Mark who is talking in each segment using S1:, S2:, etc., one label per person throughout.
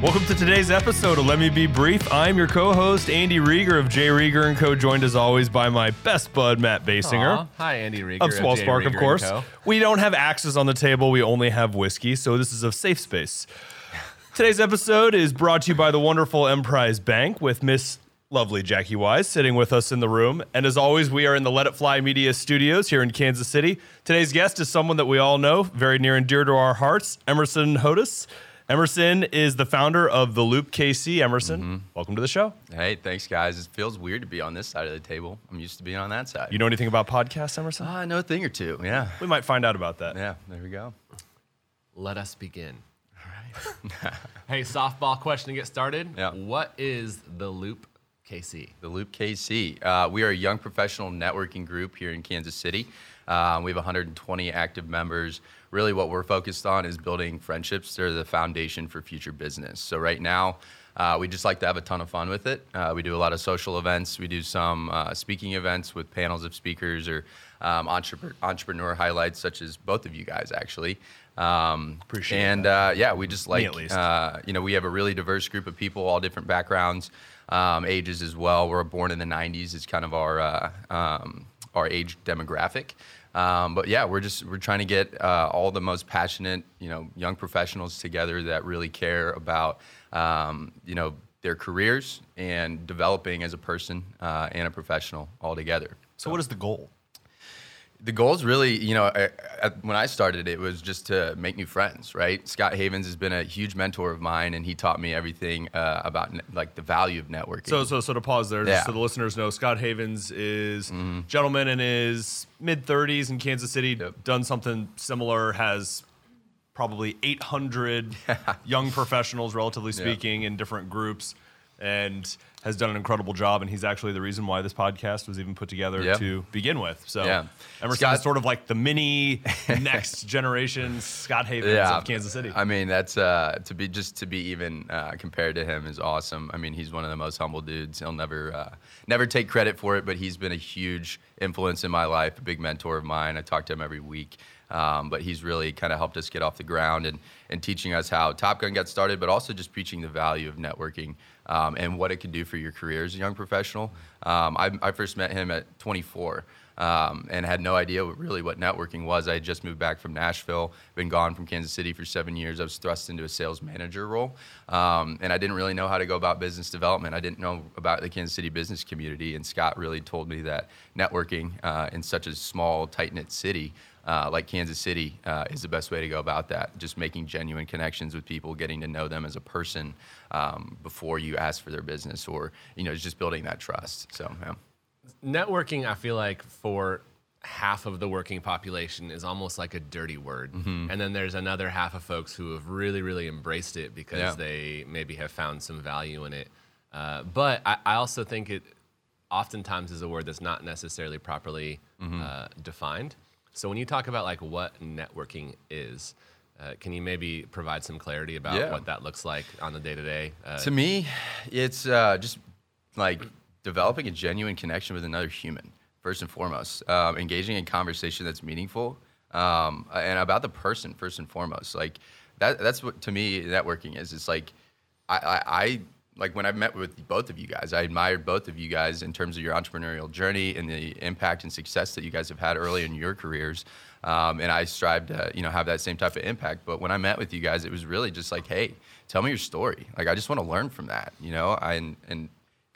S1: Welcome to today's episode of Let Me Be Brief. I'm your co-host Andy Rieger of J. Rieger and Co. Joined as always by my best bud Matt Baysinger
S2: Aw, Hi, Andy Rieger.
S1: of
S2: Jay
S1: Spark, of
S2: Rieger
S1: course.
S2: Co.
S1: We don't have axes on the table. We only have whiskey, so this is a safe space. Today's episode is brought to you by the wonderful Emprise Bank with Miss Lovely Jackie Wise sitting with us in the room. And as always, we are in the Let It Fly Media Studios here in Kansas City. Today's guest is someone that we all know, very near and dear to our hearts, Emerson Hodis. Emerson is the founder of the Loop KC. Emerson, welcome to the show.
S3: Hey, thanks, guys. It feels weird to be on this side of the table. I'm used to being on that side.
S1: You know anything about podcasts, Emerson?
S3: Ah, I know a thing or two. Yeah.
S1: we might find out about that.
S3: Yeah, there we go.
S2: Let us begin. All right. hey, softball question to get started.
S3: Yeah.
S2: What is the Loop KC?
S3: The Loop KC. Uh, we are a young professional networking group here in Kansas City. Uh, we have 120 active members. Really, what we're focused on is building friendships. They're the foundation for future business. So, right now, uh, we just like to have a ton of fun with it. Uh, we do a lot of social events. We do some uh, speaking events with panels of speakers or um, entrepreneur, entrepreneur highlights, such as both of you guys, actually. Um,
S1: Appreciate
S3: and uh, yeah, we just like uh, you know we have a really diverse group of people, all different backgrounds, um, ages as well. We're born in the '90s is kind of our uh, um, our age demographic. Um, but yeah, we're just we're trying to get uh, all the most passionate, you know, young professionals together that really care about, um, you know, their careers and developing as a person uh, and a professional all together.
S1: So, what is the goal?
S3: The goal is really, you know, I, I, when I started, it was just to make new friends, right? Scott Havens has been a huge mentor of mine, and he taught me everything uh, about ne- like the value of networking.
S1: So, so, so to pause there,
S3: Yeah.
S1: just so the listeners know, Scott Havens is gentleman in his mid 30s in Kansas City,
S3: Yep.
S1: done something similar, has probably 800 young professionals, relatively speaking, in different groups, and has done an incredible job. And he's actually the reason why this podcast was even put together
S3: Yeah.
S1: to begin with. So,
S3: Yeah.
S1: Emerson
S3: Scott-
S1: is sort of like the mini next generation Scott Havens of Kansas City.
S3: I mean, that's uh, to be just to be even uh, compared to him is awesome. I mean, he's one of the most humble dudes. He'll never uh, never take credit for it, but he's been a huge influence in my life, a big mentor of mine. I talk to him every week. Um, but he's really kind of helped us get off the ground and, and teaching us how Top Gun got started, but also just preaching the value of networking um, and what it can do for your career as a young professional. Um, I, I first met him at 24 um, and had no idea what, really what networking was. I had just moved back from Nashville, been gone from Kansas City for seven years. I was thrust into a sales manager role, um, and I didn't really know how to go about business development. I didn't know about the Kansas City business community, and Scott really told me that networking uh, in such a small, tight knit city. Uh, like Kansas City uh, is the best way to go about that. Just making genuine connections with people, getting to know them as a person um, before you ask for their business, or you know, just building that trust. So, yeah.
S2: Networking, I feel like for half of the working population is almost like a dirty word.
S3: Mm-hmm.
S2: And then there's another half of folks who have really, really embraced it because
S3: Yeah.
S2: they maybe have found some value in it. Uh, but I, I also think it oftentimes is a word that's not necessarily properly
S3: Mm-hmm.
S2: uh, defined. So when you talk about like what networking is, uh, can you maybe provide some clarity about
S3: Yeah.
S2: what that looks like on the day to day?
S3: to me, it's uh, just like developing a genuine connection with another human, first and foremost. Um, engaging in conversation that's meaningful um, and about the person, first and foremost. Like that, that's what to me networking is. It's like I, I, I like when I've met with both of you guys, I admired both of you guys in terms of your entrepreneurial journey and the impact and success that you guys have had early in your careers. Um, and I strive to, you know, have that same type of impact. But when I met with you guys, it was really just like, hey, tell me your story. Like I just want to learn from that, you know, I, and and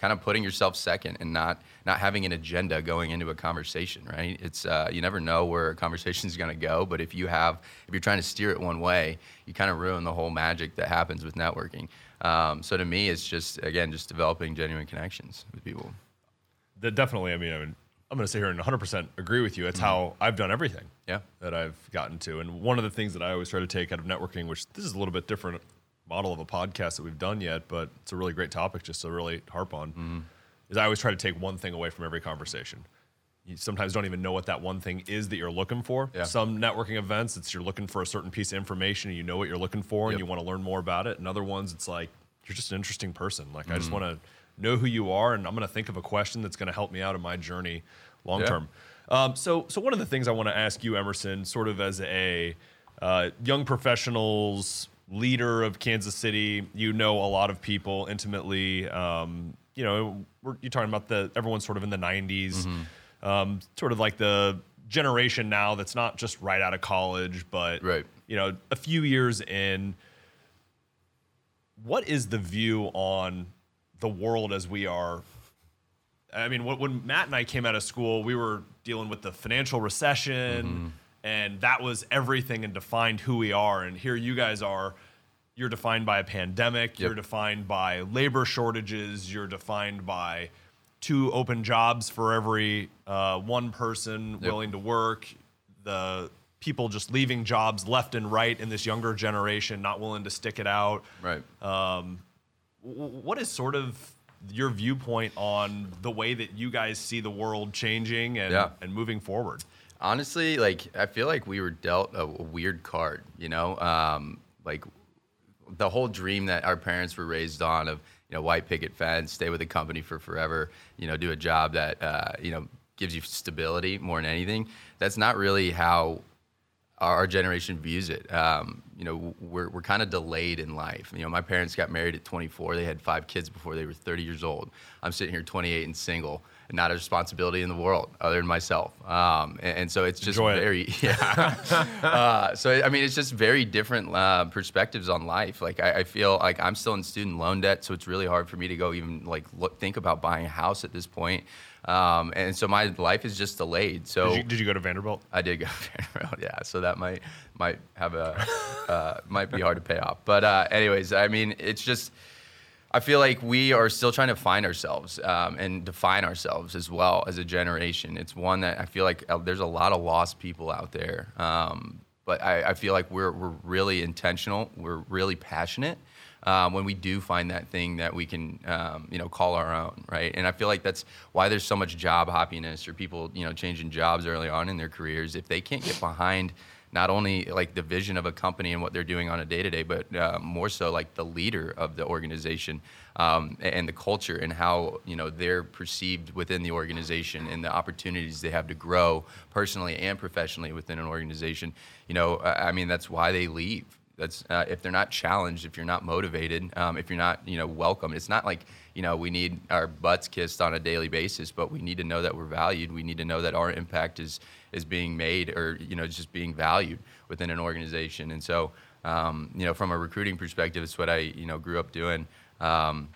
S3: kind of putting yourself second and not not having an agenda going into a conversation right it's uh, you never know where a conversation is going to go but if you have if you're trying to steer it one way you kind of ruin the whole magic that happens with networking um, so to me it's just again just developing genuine connections with people
S1: That definitely, I mean, I mean, I'm going to sit here and 100% agree with you. It's how I've done everything
S3: Yeah.
S1: that I've gotten to. And one of the things that I always try to take out of networking, which this is a little bit different model of a podcast that we've done yet, but it's a really great topic just to really harp on, is I always try to take one thing away from every conversation. You sometimes don't even know what that one thing is that you're looking for.
S3: Yeah.
S1: Some networking events, it's you're looking for a certain piece of information and you know what you're looking for and
S3: Yep.
S1: you want to learn more about it. And other ones, it's like you're just an interesting person. Like I just
S3: Mm-hmm.
S1: want to know who you are and I'm going to think of a question that's going to help me out in my journey long
S3: Yeah.
S1: term. Um, so, so one of the things I want to ask you, Emerson, sort of as a uh, young professionals leader of Kansas City. You know a lot of people intimately. Um, you know, we're, you're talking about the everyone's sort of in the 90s, um, sort of like the generation now that's not just right out of college, but
S3: Right.
S1: you know, a few years in. What is the view on the world as we are I mean, when, when Matt and I came out of school, we were dealing with the financial recession,
S3: Mm-hmm.
S1: and that was everything and defined who we are. And here you guys are. You're defined by a pandemic. You're defined by labor shortages. You're defined by two open jobs for every uh, one person willing to work. The people just leaving jobs left and right in this younger generation, not willing to stick it out.
S3: Right.
S1: W- what is sort of your viewpoint on the way that you guys see the world changing and,
S3: Yeah.
S1: and moving forward?
S3: Honestly, like I feel like we were dealt a, a weird card, you know, um, like the whole dream that our parents were raised on of you know white picket fence, stay with the company for forever, you know, do a job that uh, you know gives you stability more than anything. That's not really how our, generation views it. Um, you know, we're, we're kind of delayed in life. You know, my parents got married at 24. They had five kids before they were 30 years old. I'm sitting here 28 and single not a responsibility in the world other than myself. Um, and, and so it's just
S1: Enjoy it.
S3: very, yeah. uh, so, I mean, it's just very different uh, perspectives on life. Like, I, I feel like I'm still in student loan debt, so it's really hard for me to go even like look, think about buying a house at this point. Um, and so my life is just delayed. So
S1: Did you, did you go to Vanderbilt?
S3: I did go to Vanderbilt, yeah. So that might might have a uh, might be hard to pay off. But uh, anyways, I mean, it's just I feel like we are still trying to find ourselves um, and define ourselves as well as a generation. It's one that I feel like uh, there's a lot of lost people out there. Um, but I, I feel like we're we're really intentional. We're really passionate. Um, when we do find that thing that we can, um, you know, call our own, right? And I feel like that's why there's so much job hoppiness or people, you know, changing jobs early on in their careers. If they can't get behind not only like the vision of a company and what they're doing on a day to day, but uh, more so like the leader of the organization um, and the culture and how you know they're perceived within the organization and the opportunities they have to grow personally and professionally within an organization. You know, I mean that's why they leave. That's uh, if they're not challenged, if you're not motivated, um, if you're not you know welcome. It's not like you know we need our butts kissed on a daily basis, but we need to know that we're valued. We need to know that our impact is is being made or you know just being valued within an organization. And so um, you know from a recruiting perspective, it's what I you know grew up doing. Um,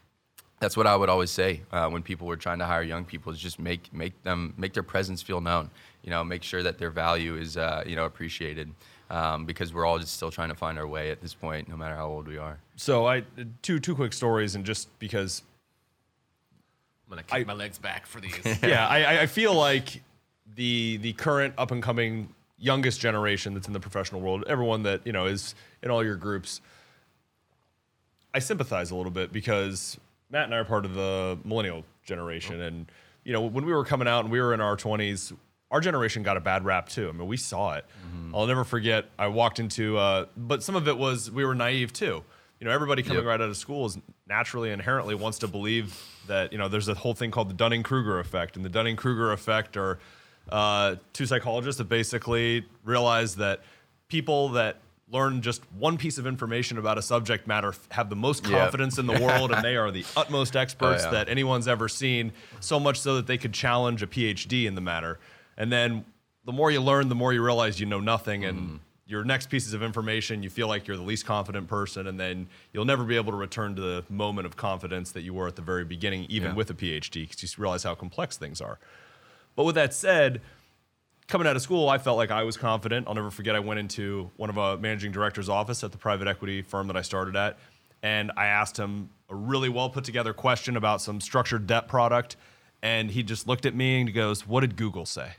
S3: that's what I would always say uh, when people were trying to hire young people is just make make them make their presence feel known. You know, make sure that their value is uh, you know appreciated um, because we're all just still trying to find our way at this point, no matter how old we are.
S1: So I two two quick stories, and just because
S2: I'm gonna kick my legs back for these.
S1: yeah, I, I- I feel like the the current up and coming youngest generation that's in the professional world, everyone that you know is in all your groups, I sympathize a little bit because Matt and I are part of the millennial generation, and you know when we were coming out and we were in our twenties, our generation got a bad rap too. I mean, we saw it. I'll never forget. I walked into, uh, but some of it was we were naive too. You know, everybody coming
S3: Yep.
S1: right out of school is naturally inherently wants to believe that you know there's a whole thing called the Dunning Kruger effect, and the Dunning Kruger effect are uh, two psychologists that basically realize that people that learn just one piece of information about a subject matter have the most confidence in the world and they are the utmost experts
S3: yeah.
S1: that anyone's ever seen so much so that they could challenge a phd in the matter and then the more you learn the more you realize you know nothing and your next pieces of information you feel like you're the least confident person and then you'll never be able to return to the moment of confidence that you were at the very beginning even
S3: Yeah.
S1: with a phd because you realize how complex things are but with that said, coming out of school, I felt like I was confident. I'll never forget. I went into one of a managing director's office at the private equity firm that I started at, and I asked him a really well put together question about some structured debt product, and he just looked at me and he goes, "What did Google say?"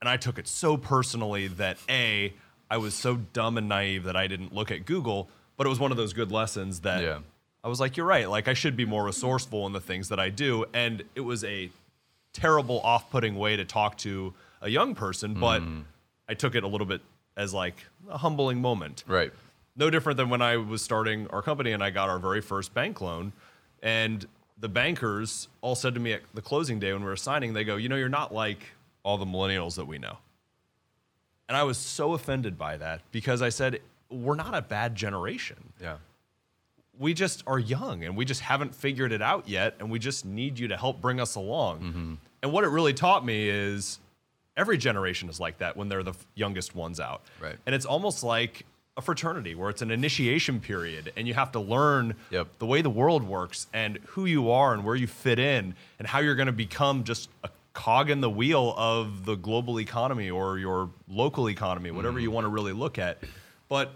S1: And I took it so personally that a I was so dumb and naive that I didn't look at Google, but it was one of those good lessons that
S3: Yeah.
S1: I was like, you're right. Like I should be more resourceful in the things that I do, and it was a terrible, off-putting way to talk to a young person, but I took it a little bit as like a humbling moment.
S3: Right.
S1: No different than when I was starting our company and I got our very first bank loan. And the bankers all said to me at the closing day when we were signing, they go, You know, you're not like all the millennials that we know. And I was so offended by that because I said, we're not a bad generation.
S3: Yeah.
S1: We just are young and we just haven't figured it out yet, and we just need you to help bring us along.
S3: Mm-hmm.
S1: And what it really taught me is every generation is like that when they're the youngest ones out.
S3: Right.
S1: And it's almost like a fraternity where it's an initiation period and you have to learn
S3: Yep.
S1: the way the world works and who you are and where you fit in and how you're going to become just a cog in the wheel of the global economy or your local economy, whatever mm-hmm. you want to really look at. But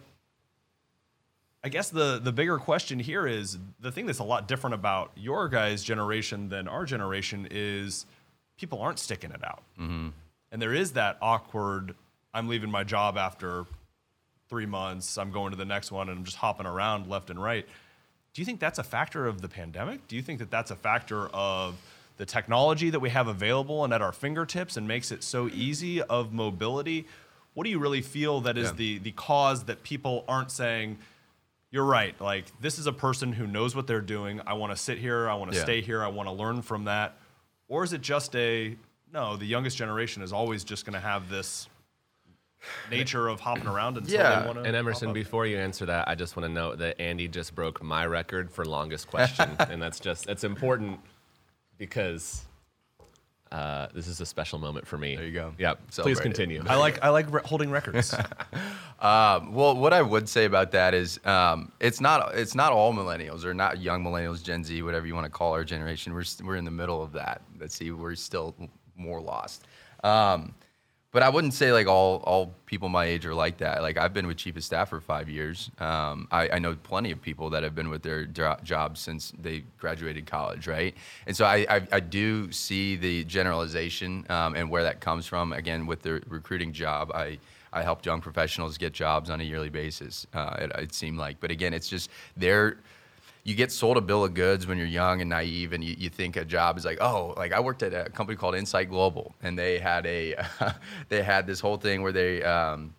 S1: I guess the the bigger question here is the thing that's a lot different about your guys' generation than our generation is people aren't sticking it out, mm-hmm. and there is that awkward. I'm leaving my job after three months. I'm going to the next one, and I'm just hopping around left and right. Do you think that's a factor of the pandemic? Do you think that that's a factor of the technology that we have available and at our fingertips and makes it so easy of mobility? What do you really feel that is
S3: Yeah.
S1: the the cause that people aren't saying? You're right. Like this is a person who knows what they're doing. I want to sit here. I want to
S3: Yeah.
S1: stay here. I want to learn from that. Or is it just a no? The youngest generation is always just going to have this nature of hopping around until
S3: Yeah.
S1: they want to.
S2: And Emerson, before you answer that, I just want to note that Andy just broke my record for longest question, and that's just that's important because uh, this is a special moment for me.
S3: There you go.
S2: Yeah. Please
S3: Celebrate it.
S2: continue.
S1: I like I like re- holding records.
S3: Um, well, what I would say about that is, um, it's not it's not all millennials or not young millennials, Gen Z, whatever you want to call our generation. We're st- we're in the middle of that. Let's see, we're still more lost. Um, but I wouldn't say like all all people my age are like that. Like I've been with chief of staff for five years. Um, I, I know plenty of people that have been with their jo- jobs since they graduated college, right? And so I I, I do see the generalization um, and where that comes from. Again, with the recruiting job, I. I helped young professionals get jobs on a yearly basis. Uh, it, it seemed like, but again, it's just they're you get sold a bill of goods when you're young and naive, and you, you think a job is like, oh, like I worked at a company called Insight Global, and they had a they had this whole thing where they. Um,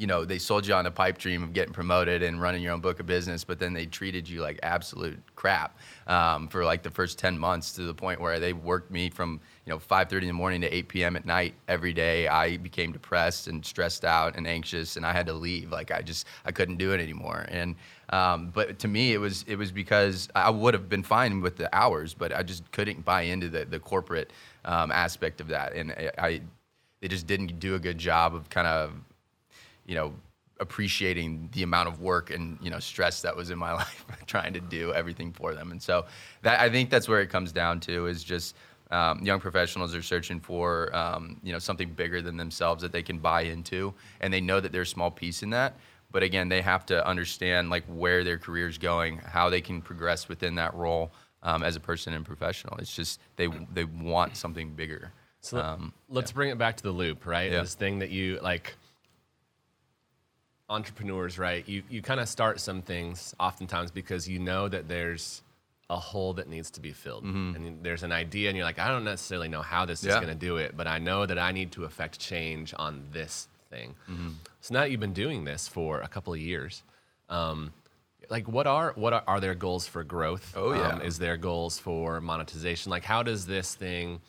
S3: you know, they sold you on a pipe dream of getting promoted and running your own book of business, but then they treated you like absolute crap um, for like the first 10 months to the point where they worked me from, you know, 5.30 in the morning to 8 p.m. at night every day. I became depressed and stressed out and anxious and I had to leave. Like I just, I couldn't do it anymore. And, um, but to me, it was, it was because I would have been fine with the hours, but I just couldn't buy into the, the corporate um, aspect of that. And I, I, they just didn't do a good job of kind of you know, appreciating the amount of work and you know stress that was in my life trying to do everything for them. And so that I think that's where it comes down to is just um, young professionals are searching for um, you know something bigger than themselves that they can buy into, and they know that they're a small piece in that. But again, they have to understand like where their career is going, how they can progress within that role um, as a person and professional. It's just they they want something bigger.
S2: So
S3: Um,
S2: let's bring it back to the loop, right?
S3: Yeah.
S2: This thing that you like entrepreneurs, right? You you kind of start some things oftentimes because you know that there's a hole that needs to be filled. And there's an idea and you're like, I don't necessarily know how this is
S3: Mm-hmm.
S2: Going to do it, but I know that I need to affect change on this thing.
S3: Mm-hmm.
S2: So now that you've been doing this for a couple of years. Um, like what are what are, are their goals for growth?
S3: Oh, yeah.
S2: Um, is there goals for monetization? Like how does this thing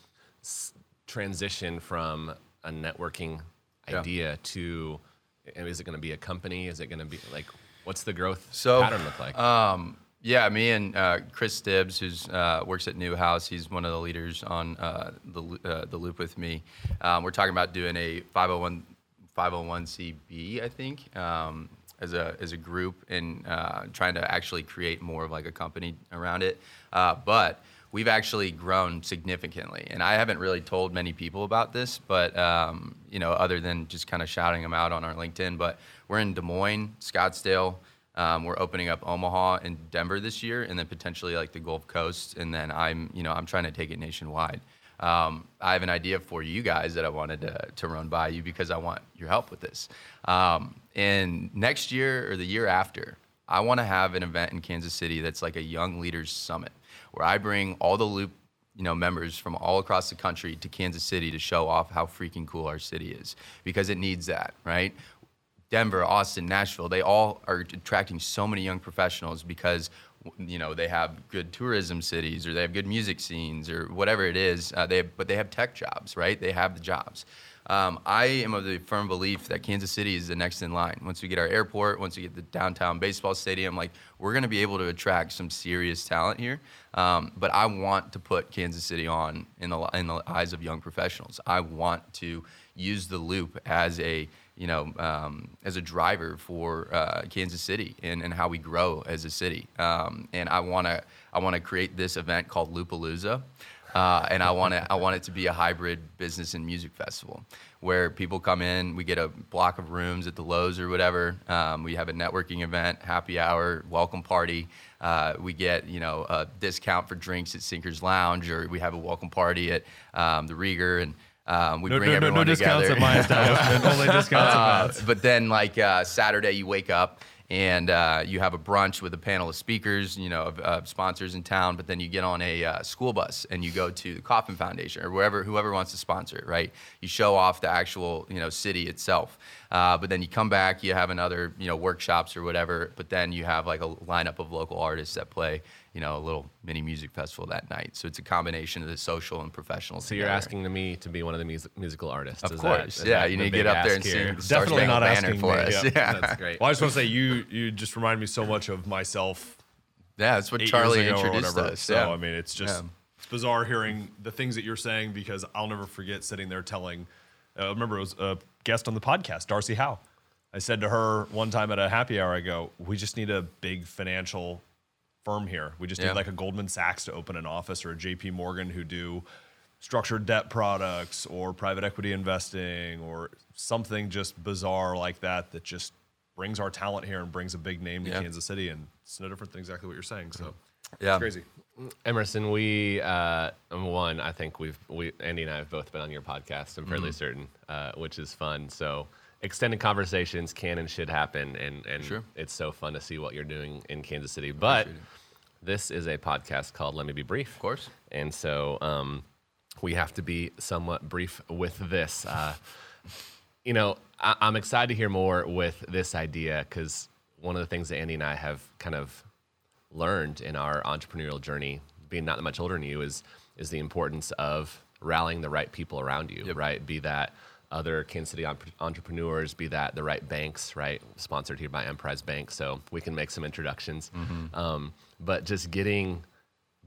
S2: s- transition from a networking
S3: Yeah.
S2: idea to is it going to be a company? Is it going to be like what's the growth
S3: So,
S2: pattern look like?
S3: Um, yeah, me and uh, Chris Stibbs, who's uh, works at Newhouse, he's one of the leaders on uh, the uh, the loop with me. Um, we're talking about doing a 501 501c I think, um, as a as a group and uh, trying to actually create more of like a company around it. Uh, but we've actually grown significantly, and I haven't really told many people about this, but um, you know, other than just kind of shouting them out on our LinkedIn. But we're in Des Moines, Scottsdale. Um, we're opening up Omaha and Denver this year, and then potentially like the Gulf Coast. And then I'm, you know, I'm trying to take it nationwide. Um, I have an idea for you guys that I wanted to, to run by you because I want your help with this. Um, and next year or the year after, I want to have an event in Kansas City that's like a Young Leaders Summit, where I bring all the Loop, you know, members from all across the country to Kansas City to show off how freaking cool our city is because it needs that, right? Denver, Austin, Nashville, they all are attracting so many young professionals because you know they have good tourism cities or they have good music scenes or whatever it is. Uh, they have, but they have tech jobs, right? They have the jobs. Um, I am of the firm belief that Kansas City is the next in line. Once we get our airport, once we get the downtown baseball stadium, like we're going to be able to attract some serious talent here. Um, but I want to put Kansas City on in the in the eyes of young professionals. I want to use the loop as a you know, um, as a driver for uh, Kansas City and, and how we grow as a city. Um, and I want to I want to create this event called Loopalooza. Uh, and I want it. I want it to be a hybrid business and music festival where people come in. We get a block of rooms at the Loews or whatever. Um, we have a networking event, happy hour, welcome party. Uh, we get you know a discount for drinks at Sinkers Lounge, or we have a welcome party at um, the Rieger and um, we
S1: No,
S3: bring
S1: no, no,
S3: everyone
S1: no
S3: together.
S1: discounts at my establishment. Only discounts at
S3: Uh, but then like uh, Saturday, you wake up and uh, you have a brunch with a panel of speakers, you know, of, of sponsors in town. But then you get on a uh, school bus and you go to the Kauffman Foundation or wherever whoever wants to sponsor it, right? You show off the actual you know city itself. Uh, but then you come back, you have another you know workshops or whatever. But then you have like a lineup of local artists that play you know a little mini music festival that night. So it's a combination of the social and professional.
S2: So you're asking to me to be one of the music, musical artists.
S3: Of
S2: Is
S3: course,
S2: that, is
S3: yeah. You need to get up there and
S2: ask
S3: sing
S2: here?
S3: the Star
S1: Definitely
S3: Spangled
S1: not
S3: Banner
S1: asking
S3: for
S1: me,
S3: us.
S1: yeah.
S3: Yeah.
S2: That's great.
S1: Well, I just want to say you you just remind me so much of myself
S3: Yeah, that's what
S1: eight
S3: Charlie
S1: years ago or
S3: introduced
S1: whatever.
S3: us.
S1: So
S3: yeah.
S1: I mean, it's just
S3: Yeah.
S1: it's bizarre hearing the things that you're saying because I'll never forget sitting there telling. Uh, I remember it was a guest on the podcast, Darcy Howe. I said to her one time at a happy hour, I go, "We just need a big financial firm here. We just
S3: Yeah.
S1: need like a Goldman Sachs to open an office or a J.P. Morgan who do." Structured debt products or private equity investing or something just bizarre like that that just brings our talent here and brings a big name to
S3: Yeah.
S1: Kansas City. And it's no different than exactly what you're saying. So mm-hmm.
S3: Yeah.
S1: it's crazy.
S2: Emerson, we uh, one, I think we've we Andy and I have both been on your podcast. I'm
S3: Mm-hmm.
S2: fairly certain, uh, which is fun. So extended conversations can and should happen, and and
S3: Sure.
S2: it's so fun to see what you're doing in Kansas City. But this is a podcast called Let Me Be Brief,
S3: Of course.
S2: and so um, we have to be somewhat brief with this. Uh, you know, I, I'm excited to hear more with this idea because one of the things that Andy and I have kind of learned in our entrepreneurial journey, being not that much older than you, is is the importance of rallying the right people around you,
S3: Yep.
S2: right? Be that other Kansas City entrepreneurs, be that the right banks, right? Sponsored here by Emprise Bank, so we can make some introductions.
S3: Mm-hmm.
S2: Um, but just getting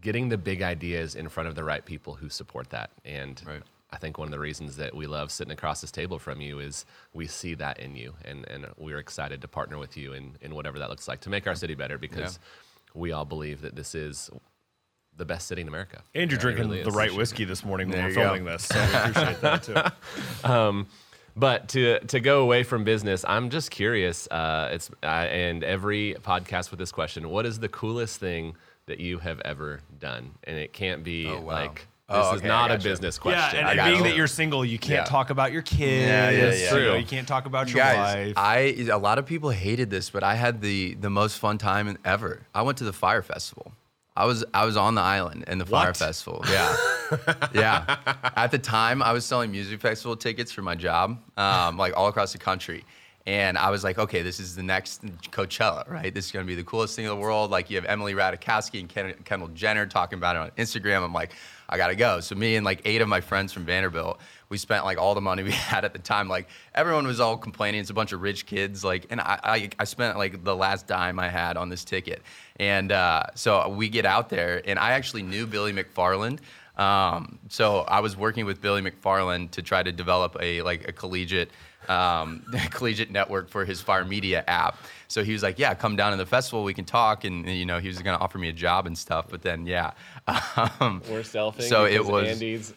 S2: getting the big ideas in front of the right people who support that, and
S3: Right.
S2: I think one of the reasons that we love sitting across this table from you is we see that in you, and, and we're excited to partner with you in, in whatever that looks like to make our city better because we all believe that this is the best city in America.
S1: And you're
S2: It
S1: drinking
S2: really
S1: the
S2: is.
S1: right whiskey this morning when
S3: There
S1: we're
S3: you go.
S1: filming this. So we appreciate that too.
S2: But to to go away from business, I'm just curious. Uh, it's uh, and every podcast with this question: What is the coolest thing that you have ever done? And it can't be
S3: Oh, wow.
S2: like this
S3: Oh,
S2: is not a business
S1: yeah,
S2: question.
S1: and, and being
S3: you.
S1: that you're single, you can't
S3: Yeah.
S1: talk about your kids.
S3: Yeah, yeah,
S1: you
S3: yeah.
S2: True.
S1: You can't talk about your
S3: Guys,
S1: wife.
S3: I a lot of people hated this, but I had the the most fun time ever. I went to the Fyre Festival. I was I was on the island in the
S1: Fyre
S3: Festival. Yeah, yeah. At the time, I was selling music festival tickets for my job, um, like all across the country. And I was like, okay, this is the next Coachella, right? This is gonna be the coolest thing in the world. Like you have Emily Ratajkowski and Ken- Kendall Jenner talking about it on Instagram. I'm like, I gotta go. So me and like eight of my friends from Vanderbilt, we spent like all the money we had at the time. Like everyone was all complaining. It's a bunch of rich kids. Like, and I, I, I spent like the last dime I had on this ticket. And uh, so we get out there, and I actually knew Billy McFarland. Um, so I was working with Billy McFarland to try to develop a like a collegiate um, collegiate network for his Fyre Media app. So he was like, "Yeah, come down to the festival. We can talk." And you know, he was going to offer me a job and stuff. But then, yeah, um,
S2: We're selfing.
S3: So it was-
S2: Andy's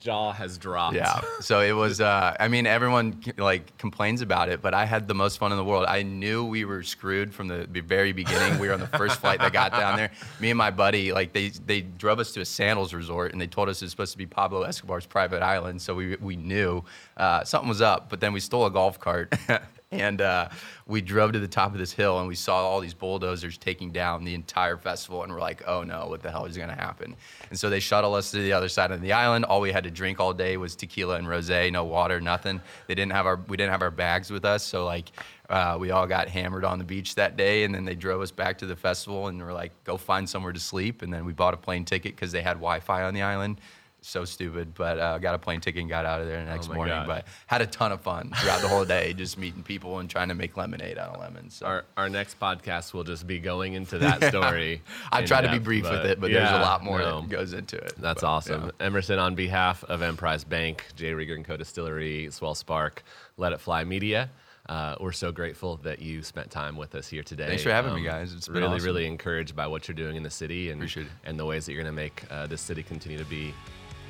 S2: jaw has dropped.
S3: yeah. So it was. Uh, I mean, everyone like complains about it, but I had the most fun in the world. I knew we were screwed from the very beginning. We were on the first flight that got down there. Me and my buddy, like they they drove us to a sandals resort, and they told us it was supposed to be Pablo Escobar's private island. So we we knew uh, something was up. But then we stole a golf cart. And uh, we drove to the top of this hill, and we saw all these bulldozers taking down the entire festival. And we're like, "Oh no, what the hell is going to happen?" And so they shuttle us to the other side of the island. All we had to drink all day was tequila and rosé, no water, nothing. They didn't have our we didn't have our bags with us, so like uh, we all got hammered on the beach that day. And then they drove us back to the festival, and we're like, "Go find somewhere to sleep." And then we bought a plane ticket because they had Wi-Fi on the island. So stupid, but uh, got a plane ticket and got out of there the next
S2: my
S3: morning.
S2: God.
S3: But had a ton of fun throughout the whole day, just meeting people and trying to make lemonade out of lemons. So.
S2: Our, our next podcast will just be going into that story.
S3: I try to be brief with it, but there's a lot more
S2: no.
S3: that goes into it.
S2: That's
S3: But,
S2: awesome.
S3: yeah.
S2: Emerson, on behalf of Emprise Bank, J. Rieger and Co. Distillery, Swell Spark, Let It Fly Media, uh, we're so grateful that you spent time with us here today. Um,
S3: Thanks for having me, guys. It's
S2: really,
S3: awesome.
S2: really encouraged by what you're doing in the city and, and the ways that you're going to make uh, this city continue to be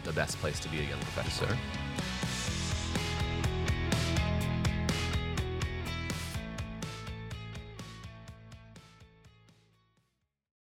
S2: the best place to be a young professional.
S3: sir.